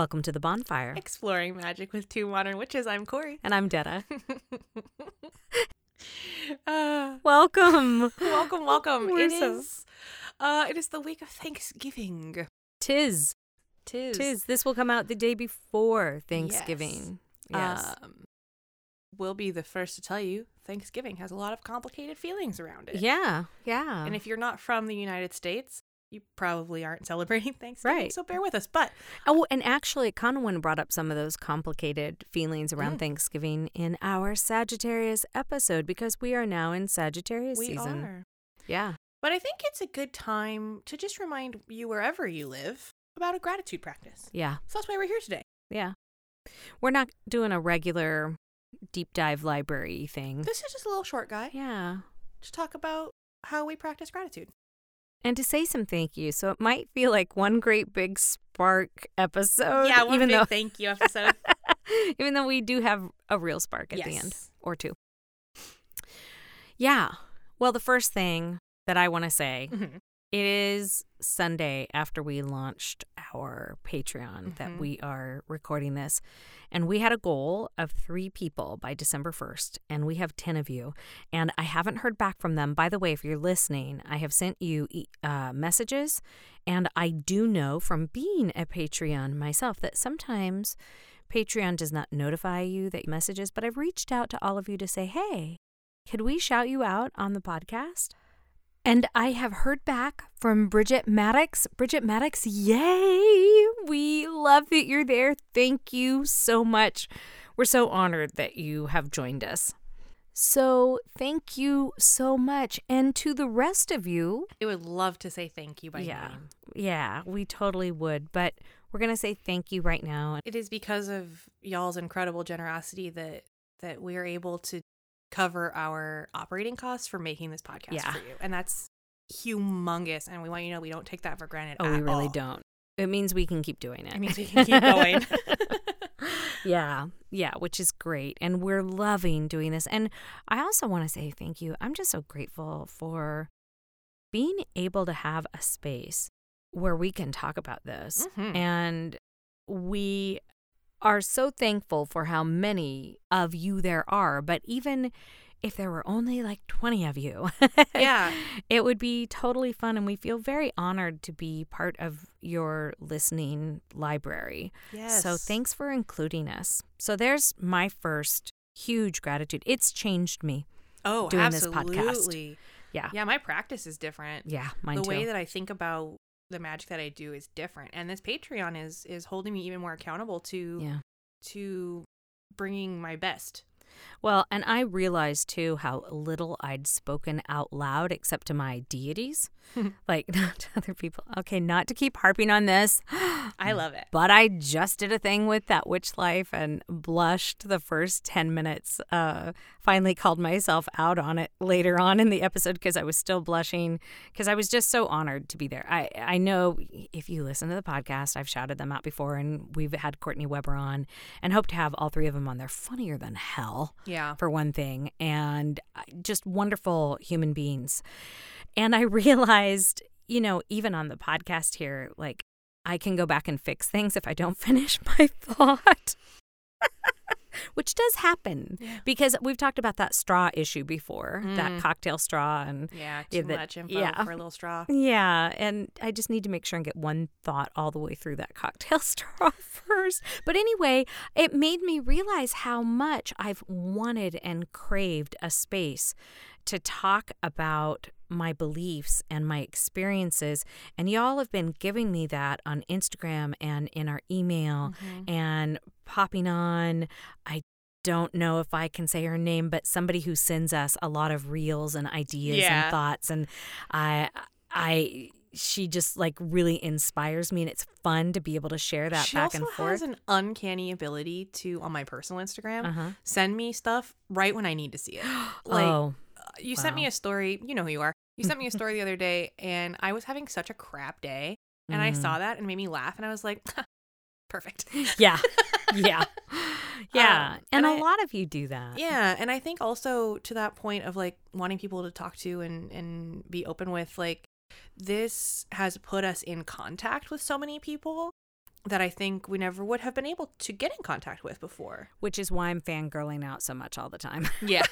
Welcome to the bonfire. Exploring magic with two modern witches. I'm Corey. And I'm Detta. uh, Welcome. welcome, welcome. It so- is, uh, it is the week of Thanksgiving. Tis. Tis. Tis. This will come out the day before Thanksgiving. Yes. Um, we'll be the first to tell you Thanksgiving has a lot of complicated feelings around it. yeah. Yeah. And if you're not from the United States, you probably aren't celebrating Thanksgiving. Right. So bear with us. But oh, and actually, Conowin brought up some of those complicated feelings around Mm. Thanksgiving in our Sagittarius episode because we are now in Sagittarius we season. are. Yeah. But I think it's a good time to just remind you wherever you live about a gratitude practice. Yeah. So that's why we're here today. Yeah. We're not doing a regular deep dive library thing. This is just a little short guy Yeah. to talk about how we practice gratitude. And to say some thank you. So it might feel like one great big spark episode. yeah, one even big though thank you episode. even though we do have a real spark at the end or two. Yeah. Well, the first thing that I want to say Mhm. it is Sunday after we launched our Patreon that Mhm. we are recording this. And we had a goal of three people by December 1st, and we have 10 of you. And I haven't heard back from them. By the way, if you're listening, I have sent you uh, messages. And I do know from being a Patreon myself that sometimes Patreon does not notify you that messages, but I've reached out to all of you to say, hey, could we shout you out on the podcast? And I have heard back from Bridget Maddox. Bridget Maddox, yay! We love that you're there. Thank you so much. We're so honored that you have joined us. So, thank you so much. And to the rest of you, It would love to say thank you by yeah, name. yeah, we totally would. But we're going to say thank you right now. It is because of y'all's incredible generosity that that we're able to cover our operating costs for making this podcast Yeah. for you. And that's humongous. And we want you to know we don't take that for granted. Oh, we really all. don't. It means we can keep doing it. It means we can keep going. yeah, yeah, which is great. And we're loving doing this. And I also want to say thank you. I'm just so grateful for being able to have a space where we can talk about this. Mhm. And we are so thankful for how many of you there are. But even if there were only like 20 of you, Yeah. it would be totally fun. And we feel very honored to be part of your listening library. Yes. So thanks for including us. So there's my first huge gratitude. It's changed me. Oh, doing this podcast. absolutely. Yeah. Yeah, my practice is different. Yeah, mine the too. way that I think about the magic that I do is different, and this Patreon is is holding me even more accountable to yeah. to bringing my best. Well, and I realized too how little I'd spoken out loud except to my deities, like not to other people. Okay, not to keep harping on this. I love it. But I just did a thing with that witch life and blushed the first 10 minutes. Uh, finally called myself out on it later on in the episode because I was still blushing because I was just so honored to be there. I, I know if you listen to the podcast, I've shouted them out before and we've had Courtney Weber on and hope to have all three of them on. They're funnier than hell Yeah. for one thing, and uh, just wonderful human beings. And I realized, you know, even on the podcast here, like I can go back and fix things if I don't finish my thought. Which does happen Yeah. because we've talked about that straw issue before, that Mm. cocktail straw and Yeah. Yeah, Too that- much info yeah. for a little straw. yeah, and I just need to make sure and get one thought all the way through that cocktail straw first. But anyway, it made me realize how much I've wanted and craved a space to talk about my beliefs and my experiences. And y'all have been giving me that on Instagram and in our email and popping on. I don't know if I can say her name, but somebody who sends us a lot of reels and ideas Yeah. and thoughts. And I, I, she just like really inspires me and it's fun to be able to share that she back and forth. has an uncanny ability to, on my personal Instagram, uh-huh. send me stuff right when I need to see it. Like, oh, you sent me a story. You know who you are. You sent me a story the other day, and I was having such a crap day, and I Mm. saw that and it made me laugh, and I was like, perfect. yeah, yeah, yeah. Um, and, and a I- lot of you do that. Yeah, and I think also to that point of like wanting people to talk to and and be open with like this has put us in contact with so many people that I think we never would have been able to get in contact with before. Which is why I'm fangirling out so much all the time. Yeah.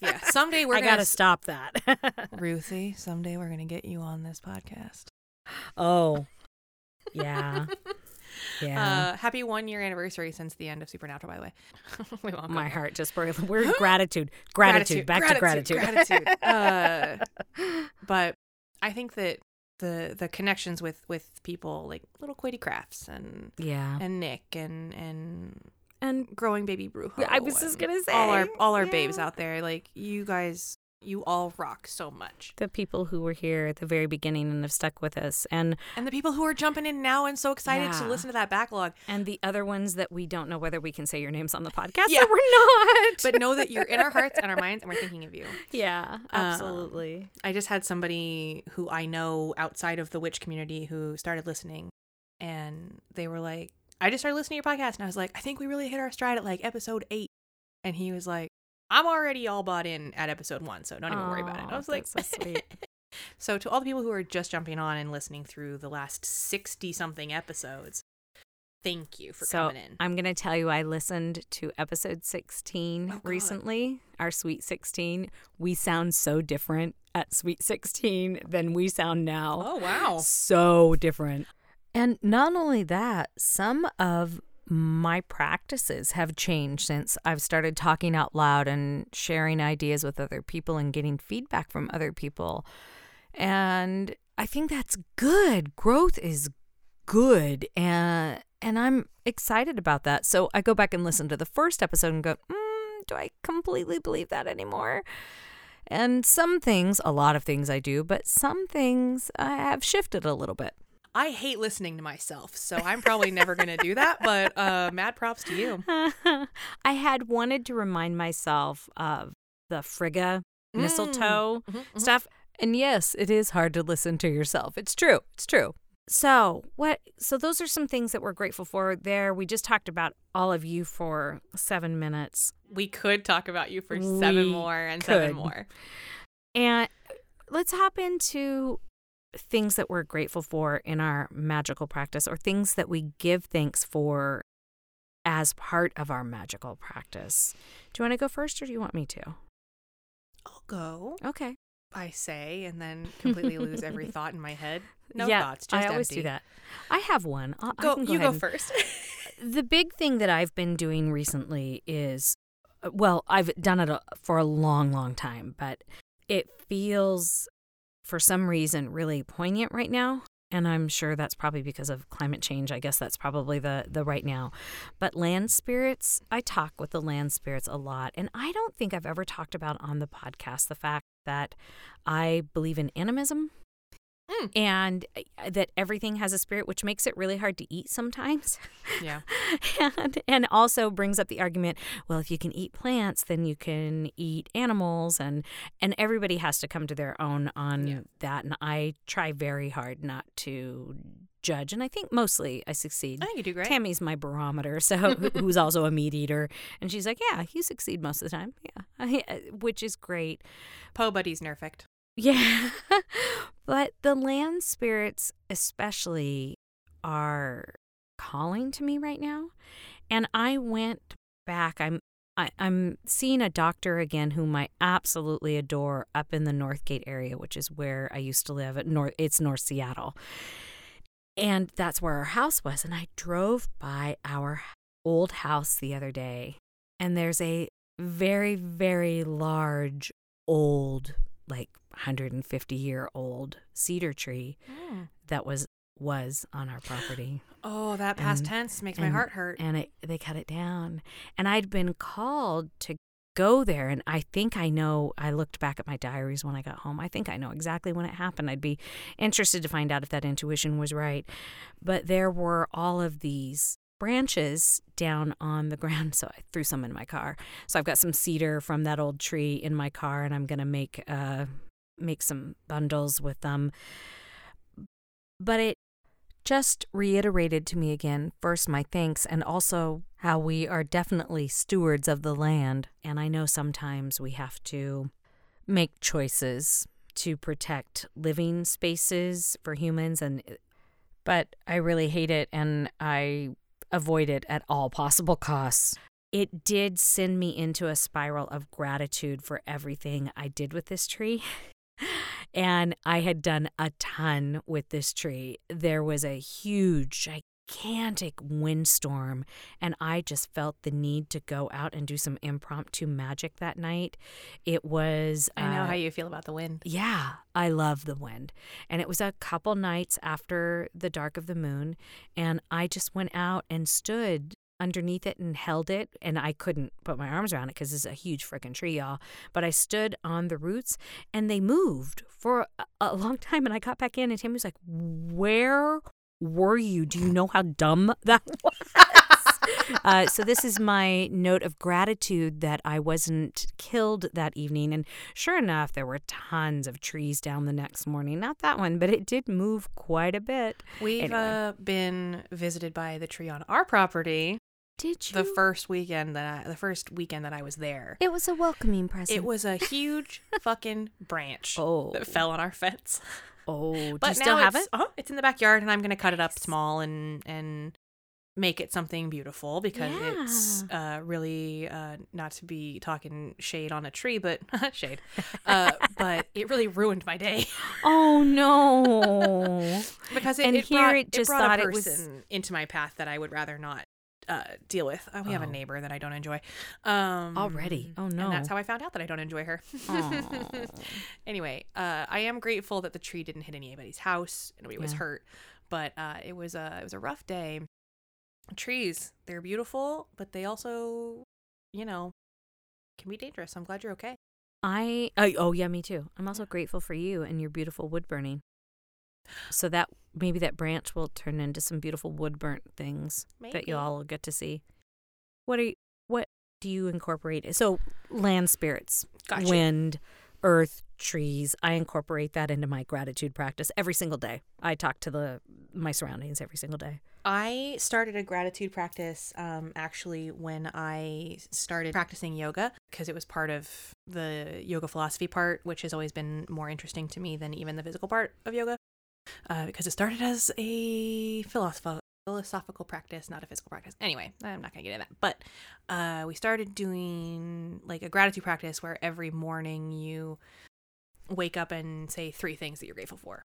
Yeah. Someday we're I gonna gotta s- stop that. Ruthie, someday we're gonna get you on this podcast. oh, yeah, yeah. Uh, happy one year anniversary since the end of Supernatural, by the way. we won't go My there. heart just broke. We're gratitude, gratitude, back to gratitude. gratitude. Uh, but I think that the the connections with with people like little Quady Crafts and yeah, and Nick and and and growing baby Brujo. I was just gonna say all our say, all our babes out there. Like you guys, you all rock so much. the people who were here at the very beginning and have stuck with us, and And the people who are jumping in now and so excited to listen to that backlog. and the other ones that we don't know whether we can say your names on the podcast Yeah. or we're not. But know that you're in our hearts and our minds, and we're thinking of you. yeah, um, absolutely. I just had somebody who I know outside of the witch community who started listening, and they were like, I just started listening to your podcast, and I was like, I think we really hit our stride at like episode eight. And he was like, I'm already all bought in at episode one, so don't even worry about it. I was like, so sweet. so to all the people who are just jumping on and listening through the last 60 something episodes, thank you for so coming in. I'm gonna tell you, I listened to episode 16 Oh, recently, our Sweet 16. We sound so different at Sweet 16 than we sound now. Oh, wow. so different. And not only that, some of my practices have changed since I've started talking out loud and sharing ideas with other people and getting feedback from other people. And I think that's good. Growth is good and and I'm excited about that. So I go back and listen to the first episode and go, mm, do I completely believe that anymore? And some things, a lot of things I do, but some things I have shifted a little bit. I hate listening to myself, so I'm probably never going to do that, but uh, mad props to you. I had wanted to remind myself of the Frigga mistletoe Mhm, mhm. stuff. And yes, it is hard to listen to yourself. It's true. It's true. So, what so those are some things that we're grateful for there. We just talked about all of you for 7 minutes. We could talk about you for seven We more and seven more. And let's hop into things that we're grateful for in our magical practice or things that we give thanks for as part of our magical practice. Do you want to go first or do you want me to? I'll go. Okay. I say, and then completely lose every thought in my head. No yeah, thoughts, just I always empty. do that. I have one. I'll, Go, go you go and- first. the big thing that I've been doing recently is, uh, well, I've done it a, for a long, long time, but it feels for some reason really poignant right now. And I'm sure that's probably because of climate change. I guess that's probably the, the right now. But land spirits, I talk with the land spirits a lot. And I don't think I've ever talked about on the podcast the fact that I believe in animism Mm. and uh, that everything has a spirit, which makes it really hard to eat sometimes. yeah. and, and also brings up the argument well if you can eat plants then you can eat animals and and everybody has to come to their own on Yeah. that and i try very hard not to judge and i think mostly i succeed I think you do great. tammy's my barometer so who's also a meat eater and she's like yeah you succeed most of the time yeah uh, which is great Poe Buddy's nerfect. Yeah. but the land spirits, especially, are calling to me right now. And I went back. I'm. I, I'm seeing a doctor again whom I absolutely adore up in the Northgate area, which is where I used to live at North. It's North Seattle, and that's where our house was. And I drove by our old house the other day, and there's a very, very large, old, like 150 year old cedar tree that was was on our property Oh, that past And- tense makes my heart hurt. and it they cut it down and i'd been called to go there and I think I know I looked back at my diaries when I got home. I think I know exactly when it happened. I'd be interested to find out if that intuition was right. But there were all of these branches down on the ground so I threw some in my car. So I've got some cedar from that old tree in my car and I'm going to make uh make some bundles with them. But it just reiterated to me again first my thanks and also how we are definitely stewards of the land. And I know sometimes we have to make choices to protect living spaces for humans and but I really hate it and I avoid it at all possible costs. It did send me into a spiral of gratitude for everything I did with this tree. and I had done a ton with this tree. There was a huge, gigantic windstorm, and I just felt the need to go out and do some impromptu magic that night. It was. I know uh, how you feel about the wind. yeah, I love the wind. And it was a couple nights after the dark of the moon, and I just went out and stood underneath it and held it and I couldn't put my arms around it cuz it's a huge freaking tree y'all. But I stood on the roots and they moved for a, a long time and I got back in and Tammy was like where were you? Do you know how dumb that was uh, so this is my note of gratitude that I wasn't killed that evening. And sure enough, there were tons of trees down the next morning. Not that one, but it did move quite a bit. We've Anyway. uh, been visited by the tree on our property Did you? the first weekend that I, the first weekend that I was there. it was a welcoming present. It was a huge fucking branch Oh. that fell on our fence. Oh, do But you still have it's, it? Uh-huh, it's in the backyard, and I'm gonna cut it up small and and make it something beautiful because it's uh, really uh, not to be talking shade on a tree, but shade. Uh, but it really ruined my day Oh no. because it, And it here brought, it just brought thought a it was- person into my path that I would rather not uh, deal with. Uh, we have a Oh. neighbor that I don't enjoy. Um, Already? Oh, no. And that's how I found out that I don't enjoy her. Anyway, uh, I am grateful that the tree didn't hit anybody's house. Nobody was hurt, but uh, it was a it was a rough day. Trees, they're beautiful, but they also, you know, can be dangerous. I'm glad you're okay. I oh, oh yeah, me too. I'm also grateful for you and your beautiful wood burning. So that maybe that branch will turn into some beautiful wood burnt things that you all will get to see. What are you, what do you incorporate? So land spirits, Gotcha. wind, earth, trees. I incorporate that into my gratitude practice every single day. I talk to the my surroundings every single day. I started a gratitude practice um, actually when I started practicing yoga because it was part of the yoga philosophy part, which has always been more interesting to me than even the physical part of yoga uh, because it started as a philosoph- philosophical practice, not a physical practice. Anyway, I'm not going to get into that. But uh, we started doing like a gratitude practice where every morning you wake up and say three things that you're grateful for.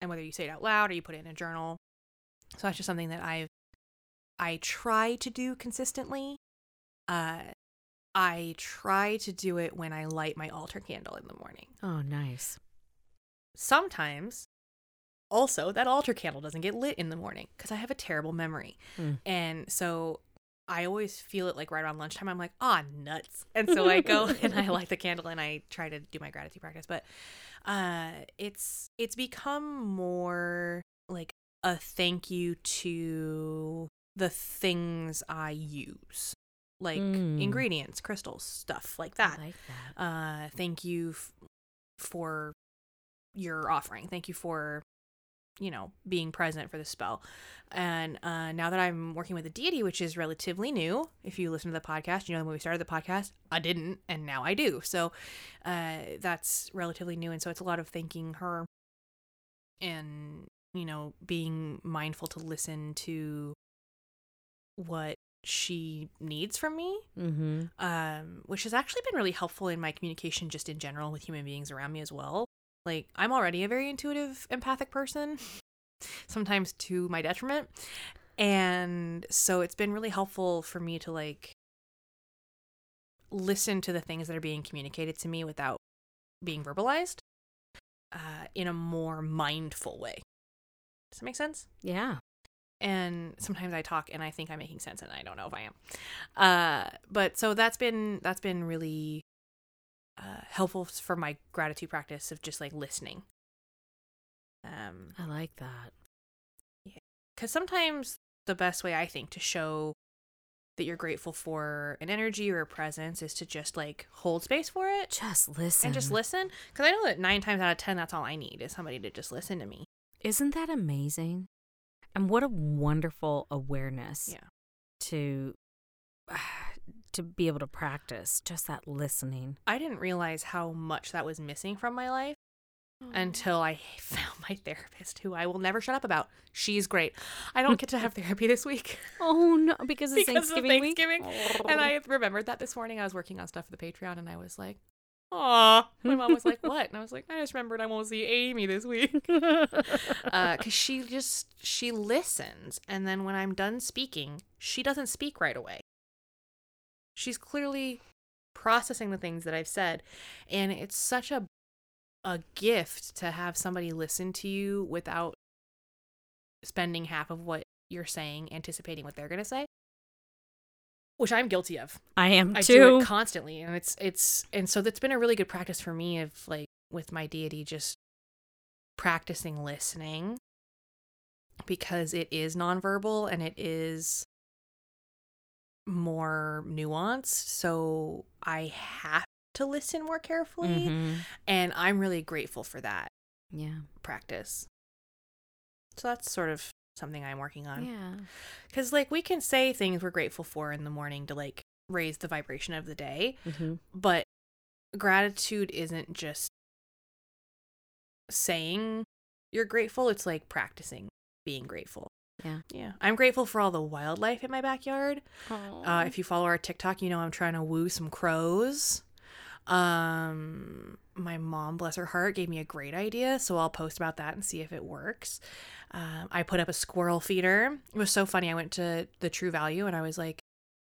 And whether you say it out loud or you put it in a journal, so that's just something that I've I try to do consistently. Uh I try to do it when I light my altar candle in the morning. Oh, nice. Sometimes also that altar candle doesn't get lit in the morning cuz I have a terrible memory. Hmm. And so I always feel it like right around lunchtime. I'm like, ah, nuts. And so I go and I light the candle and I try to do my gratitude practice. But uh it's it's become more like a thank you to the things I use. Like Mm. ingredients, crystals, stuff like that. like that. Uh thank you f- for your offering. Thank you for you know being present for the spell and uh, now that i'm working with a deity which is relatively new if you listen to the podcast you know when we started the podcast i didn't and now i do so uh, that's relatively new and so it's a lot of thanking her and you know being mindful to listen to what she needs from me Mm-hmm. um, which has actually been really helpful in my communication just in general with human beings around me as well. Like, I'm already a very intuitive, empathic person, sometimes to my detriment. And so it's been really helpful for me to like listen to the things that are being communicated to me without being verbalized uh, in a more mindful way. Does that make sense? Yeah. and sometimes I talk and I think I'm making sense and I don't know if I am. Uh, but so that's been that's been really uh, helpful for my gratitude practice of just like listening. Um, I like that. Yeah, because sometimes the best way I think to show that you're grateful for an energy or a presence is to just like hold space for it Just listen. and just listen. Because I know that nine times out of ten, that's all I need is somebody to just listen to me. Isn't that amazing? And what a wonderful awareness Yeah. to to be able to practice just that listening. I didn't realize how much that was missing from my life until I found my therapist, who I will never shut up about. She's great. I don't get to have therapy this week Oh no, because it's because Thanksgiving, of week. Thanksgiving. And I remembered that this morning. I was working on stuff for the Patreon, and I was like, "Aw." My mom was like, "What?" And I was like, "I just remembered I won't see Amy this week." Uh, because she just she listens and then when i'm done speaking she doesn't speak right away she's clearly processing the things that i've said and it's such a a gift to have somebody listen to you without spending half of what you're saying anticipating what they're going to say which i'm guilty of I am I too. do it constantly, and it's it's and so that's been a really good practice for me of like with my deity, just practicing listening because it is nonverbal and it is more nuanced. So I have to listen more carefully, Mhm. and I'm really grateful for that Yeah. practice. So that's sort of something I'm working on. Yeah. Because, like, we can say things we're grateful for in the morning to, like, raise the vibration of the day, Mhm. but gratitude isn't just saying you're grateful, it's like practicing being grateful. Yeah. Yeah. I'm grateful for all the wildlife in my backyard. Uh, if you follow our TikTok, you know I'm trying to woo some crows. Um, my mom, bless her heart, gave me a great idea, so I'll post about that and see if it works. Um, I put up a squirrel feeder. It was so funny. I went to the True Value and I was like,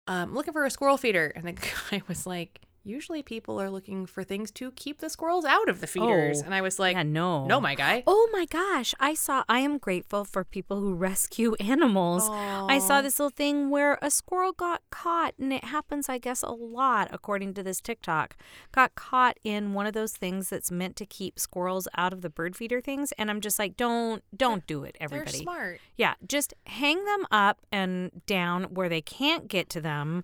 um, looking for a squirrel feeder, and the guy was like, usually people are looking for things to keep the squirrels out of the feeders, Oh, and I was like, yeah, no. no, my guy. Oh my gosh, I saw I am grateful for people who rescue animals. I saw this little thing where a squirrel got caught and it happens I guess a lot according to this TikTok. Got caught in one of those things that's meant to keep squirrels out of the bird feeder things and I'm just like don't don't do it everybody. They're smart. Yeah, just hang them up and down where they can't get to them.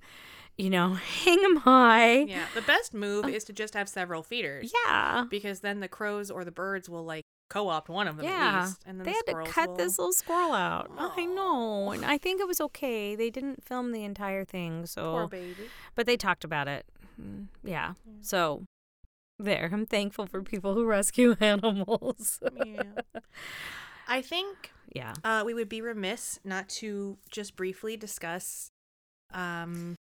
You know, hang them high. Yeah, the best move is to just have several feeders. Yeah. because then the crows or the birds will like co-opt one of them Yeah, at least, and then they the had to cut will... this little squirrel out. I know, and I think it was okay. They didn't film the entire thing, so Poor baby. but they talked about it. Mm, Yeah. So there, I'm thankful for people who rescue animals. Yeah. I think yeah. uh, we would be remiss not to just briefly discuss um,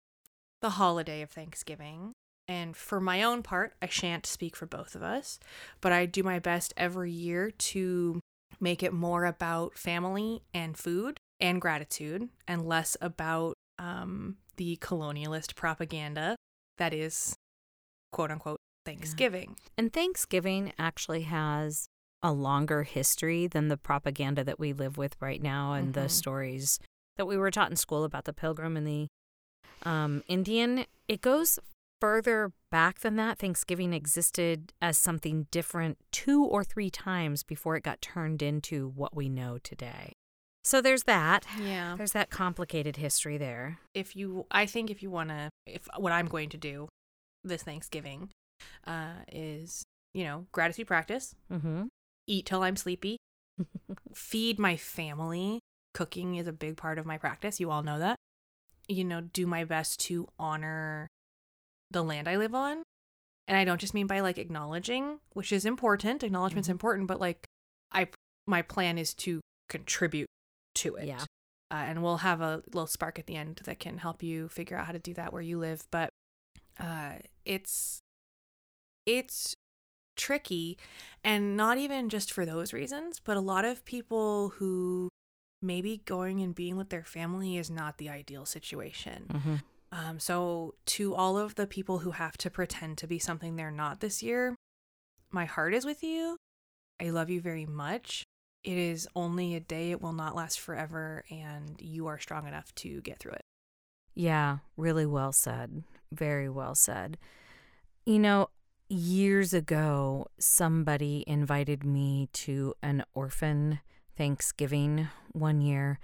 the holiday of Thanksgiving. And for my own part, I shan't speak for both of us, but I do my best every year to make it more about family and food and gratitude and less about um, the colonialist propaganda that is quote unquote Thanksgiving. And Thanksgiving actually has a longer history than the propaganda that we live with right now and the Mhm. stories that we were taught in school about the pilgrim and the um, Indian. It goes further back than that. Thanksgiving existed as something different two or three times before it got turned into what we know today. So there's that. Yeah. There's that complicated history there. if you i think if you want to if what i'm going to do this thanksgiving uh is you know gratitude practice Mm-hmm. eat till i'm sleepy feed my family cooking is a big part of my practice you all know that you know do my best to honor the land i live on and i don't just mean by like acknowledging which is important acknowledgement's Mhm. important but like i my plan is to contribute to it Yeah. uh, and we'll have a little spark at the end that can help you figure out how to do that where you live but uh it's it's tricky and not even just for those reasons but a lot of people who maybe going and being with their family is not the ideal situation Mm-hmm. um so to all of the people who have to pretend to be something they're not this year my heart is with you i love you very much it is only a day, it will not last forever, and you are strong enough to get through it. Yeah, really well said. Very well said. You know, years ago, somebody invited me to an orphan Thanksgiving one year.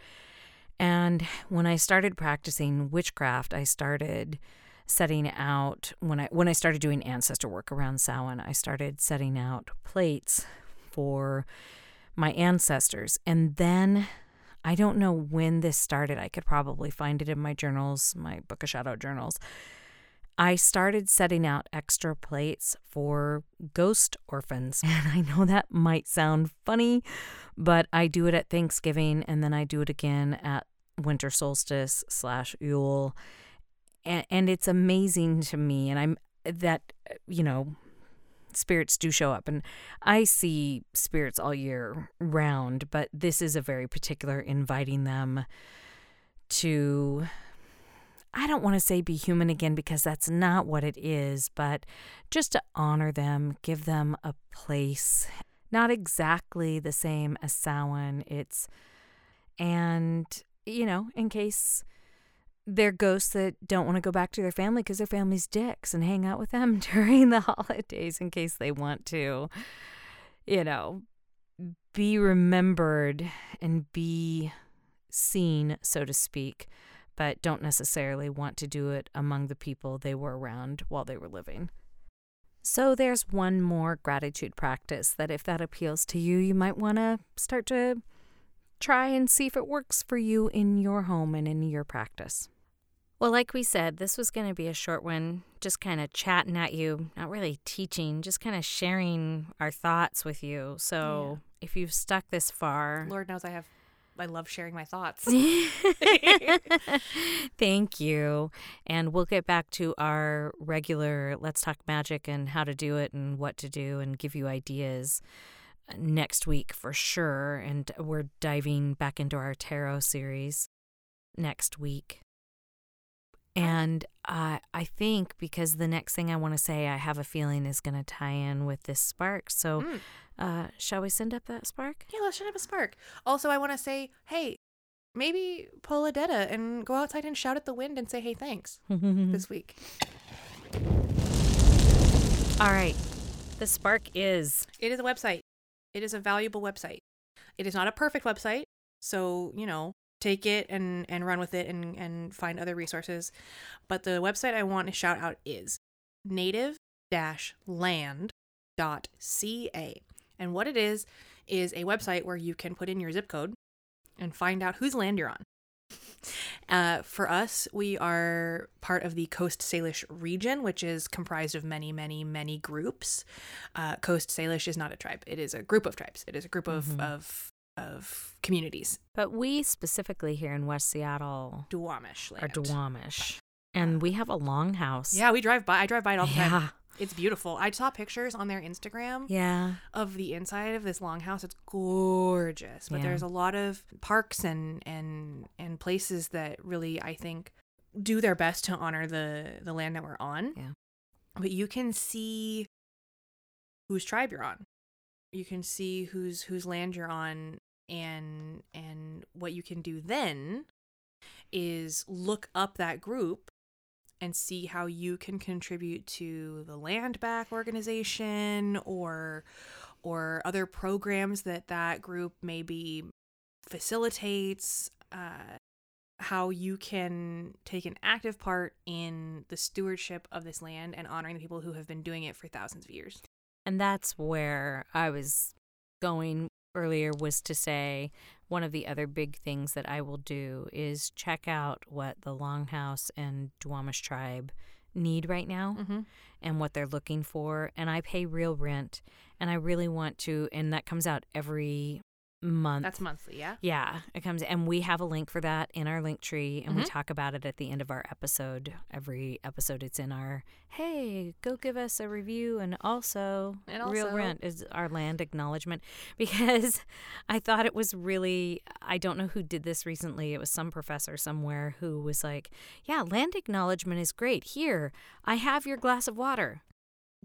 And when I started practicing witchcraft, I started setting out when I when I started doing ancestor work around Samhain, I started setting out plates for my ancestors. And then I don't know when this started. I could probably find it in my journals, my Book of Shadow journals. I started setting out extra plates for ghost orphans. And I know that might sound funny, but I do it at Thanksgiving and then I do it again at winter solstice slash Yule. And, and it's amazing to me. And I'm that, you know, spirits do show up. And I see spirits all year round, but this is a very particular inviting them to I don't want to say be human again because that's not what it is, but just to honor them, give them a place. Not exactly the same as Samhain. It's, and, you know, in case they're ghosts that don't want to go back to their family because their family's dicks and hang out with them during the holidays in case they want to, you know, be remembered and be seen, so to speak but don't necessarily want to do it among the people they were around while they were living. So there's one more gratitude practice that if that appeals to you, you might want to start to try and see if it works for you in your home and in your practice. Well, like we said, this was going to be a short one, just kind of chatting at you, not really teaching, just kind of sharing our thoughts with you. So yeah. if you've stuck this far, Lord knows I have I love sharing my thoughts. Thank you. And we'll get back to our regular Let's Talk Magic and how to do it and what to do and give you ideas uh, next week for sure. And we're diving back into our tarot series next week. And uh, I think because the next thing I want to say, I have a feeling is going to tie in with this spark. So mm. Uh, shall we send up that spark? Yeah, let's send up a spark. Also, I want to say, hey, maybe pull a Detta and go outside and shout at the wind and say, hey, thanks this week. All right. The spark is. It is a website. It is a valuable website. It is not a perfect website. So, you know, take it and, and run with it and, and find other resources. But the website I want to shout out is native land.ca. And what it is, is a website where you can put in your zip code and find out whose land you're on. Uh, for us, we are part of the Coast Salish region, which is comprised of many, many, many groups. Uh, Coast Salish is not a tribe; it is a group of tribes. It is a group of mm-hmm. of of communities. But we specifically here in West Seattle, Duwamish land. are Duwamish, and we have a longhouse. Yeah, we drive by. I drive by it all the yeah. time. It's beautiful. I saw pictures on their Instagram. Yeah. Of the inside of this longhouse. It's gorgeous. But yeah. there's a lot of parks and and and places that really I think do their best to honor the the land that we're on. Yeah. But you can see whose tribe you're on. You can see whose whose land you're on and and what you can do then is look up that group and see how you can contribute to the land back organization or or other programs that that group maybe facilitates uh, how you can take an active part in the stewardship of this land and honoring the people who have been doing it for thousands of years. And that's where i was going earlier was to say one of the other big things that I will do is check out what the Longhouse and Duwamish tribe need right now mm-hmm. and what they're looking for. And I pay real rent. And I really want to, and that comes out every month. That's monthly, yeah? Yeah, it comes and we have a link for that in our link tree and mm-hmm. we talk about it at the end of our episode. Every episode it's in our hey, go give us a review and also, and also real rent is our land acknowledgement because I thought it was really I don't know who did this recently. It was some professor somewhere who was like, "Yeah, land acknowledgement is great. Here, I have your glass of water."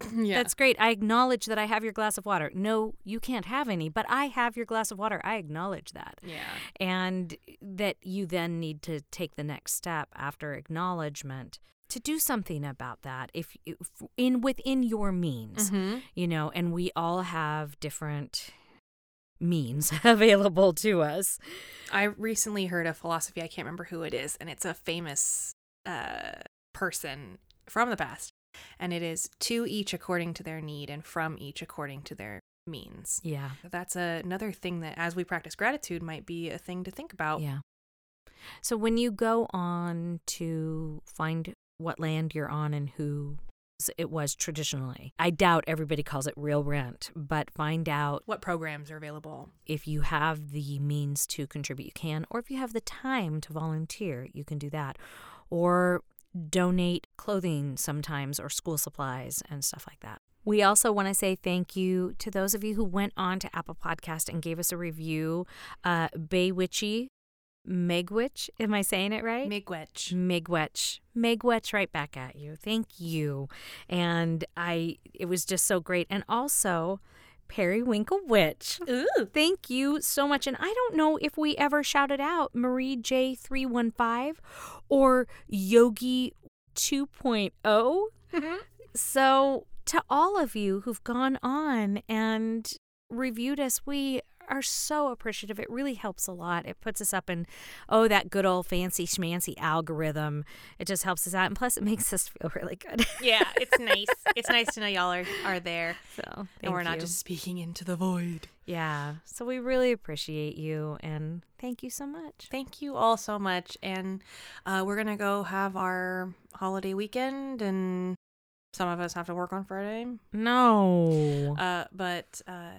yeah. That's great. I acknowledge that I have your glass of water. No, you can't have any, but I have your glass of water. I acknowledge that. yeah. And that you then need to take the next step after acknowledgement to do something about that if, if in within your means. Mm-hmm. You know, and we all have different means available to us. I recently heard a philosophy. I can't remember who it is, and it's a famous uh, person from the past. And it is to each according to their need, and from each according to their means. Yeah. That's a, another thing that, as we practice gratitude, might be a thing to think about. Yeah. So when you go on to find what land you're on and who it was traditionally, I doubt everybody calls it real rent, but find out What programs are available? if you have the means to contribute, you can, or if you have the time to volunteer, you can do that. Or donate clothing sometimes or school supplies and stuff like that. We also want to say thank you to those of you who went on to Apple Podcast and gave us a review. Uh, Baywitchy, Megwitch, am I saying it right? Miigwech. Migwetch. Migwetch right back at you. Thank you. And I it was just so great. And also Periwinkle Witch. Ooh. Thank you so much. And I don't know if we ever shouted out Marie J315 or Yogi 2.0. Mm-hmm. So, to all of you who've gone on and reviewed us, we are so appreciative. It really helps a lot. It puts us up in, oh, that good old fancy schmancy algorithm. It just helps us out. And plus, it makes us feel really good. Yeah, it's nice. it's nice to know y'all are, are there. So, and we're thank not just speaking into the void. Yeah. So, we really appreciate you and thank you so much. Thank you all so much. And uh, we're going to go have our holiday weekend, and some of us have to work on Friday. No. Uh, but uh,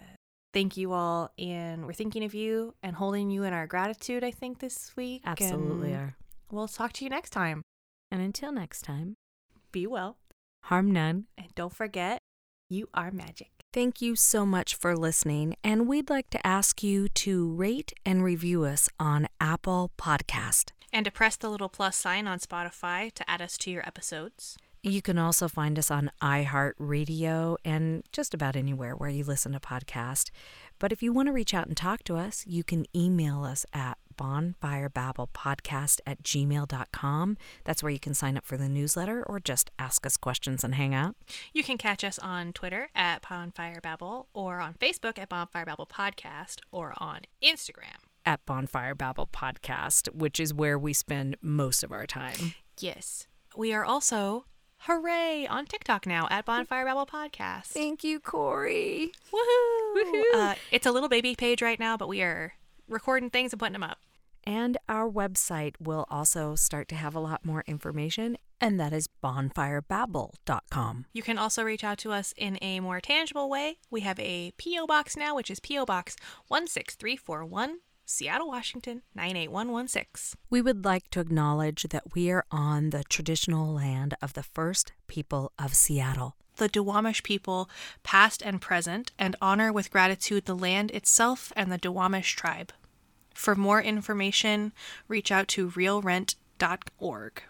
thank you all. And we're thinking of you and holding you in our gratitude, I think, this week. Absolutely And are. We'll talk to you next time. And until next time, Be well. harm none. And don't forget, you are magic. Thank you so much for listening, and we'd like to ask you to rate and review us on Apple Podcast. And to press the little plus sign on Spotify to add us to your episodes. You can also find us on iHeartRadio and just about anywhere where you listen to podcasts. But if you want to reach out and talk to us, you can email us at bonfirebabblepodcast at gmail.com. That's where you can sign up for the newsletter or just ask us questions and hang out. You can catch us on Twitter at Bonfire Babble or on Facebook at Bonfire Babble Podcast or on Instagram. At Bonfire Babble Podcast, which is where we spend most of our time. Yes. We are also, hooray, on TikTok now at Bonfire Babble Podcast. Thank you, Corey. Woohoo! Woohoo. Uh, it's a little baby page right now, but we are recording things and putting them up. And our website will also start to have a lot more information, and that is bonfirebabble.com. You can also reach out to us in a more tangible way. We have a P.O. Box now, which is P.O. Box 16341, Seattle, Washington 98116. We would like to acknowledge that we are on the traditional land of the first people of Seattle. The Duwamish people, past and present, and honor with gratitude the land itself and the Duwamish tribe. For more information, reach out to realrent.org.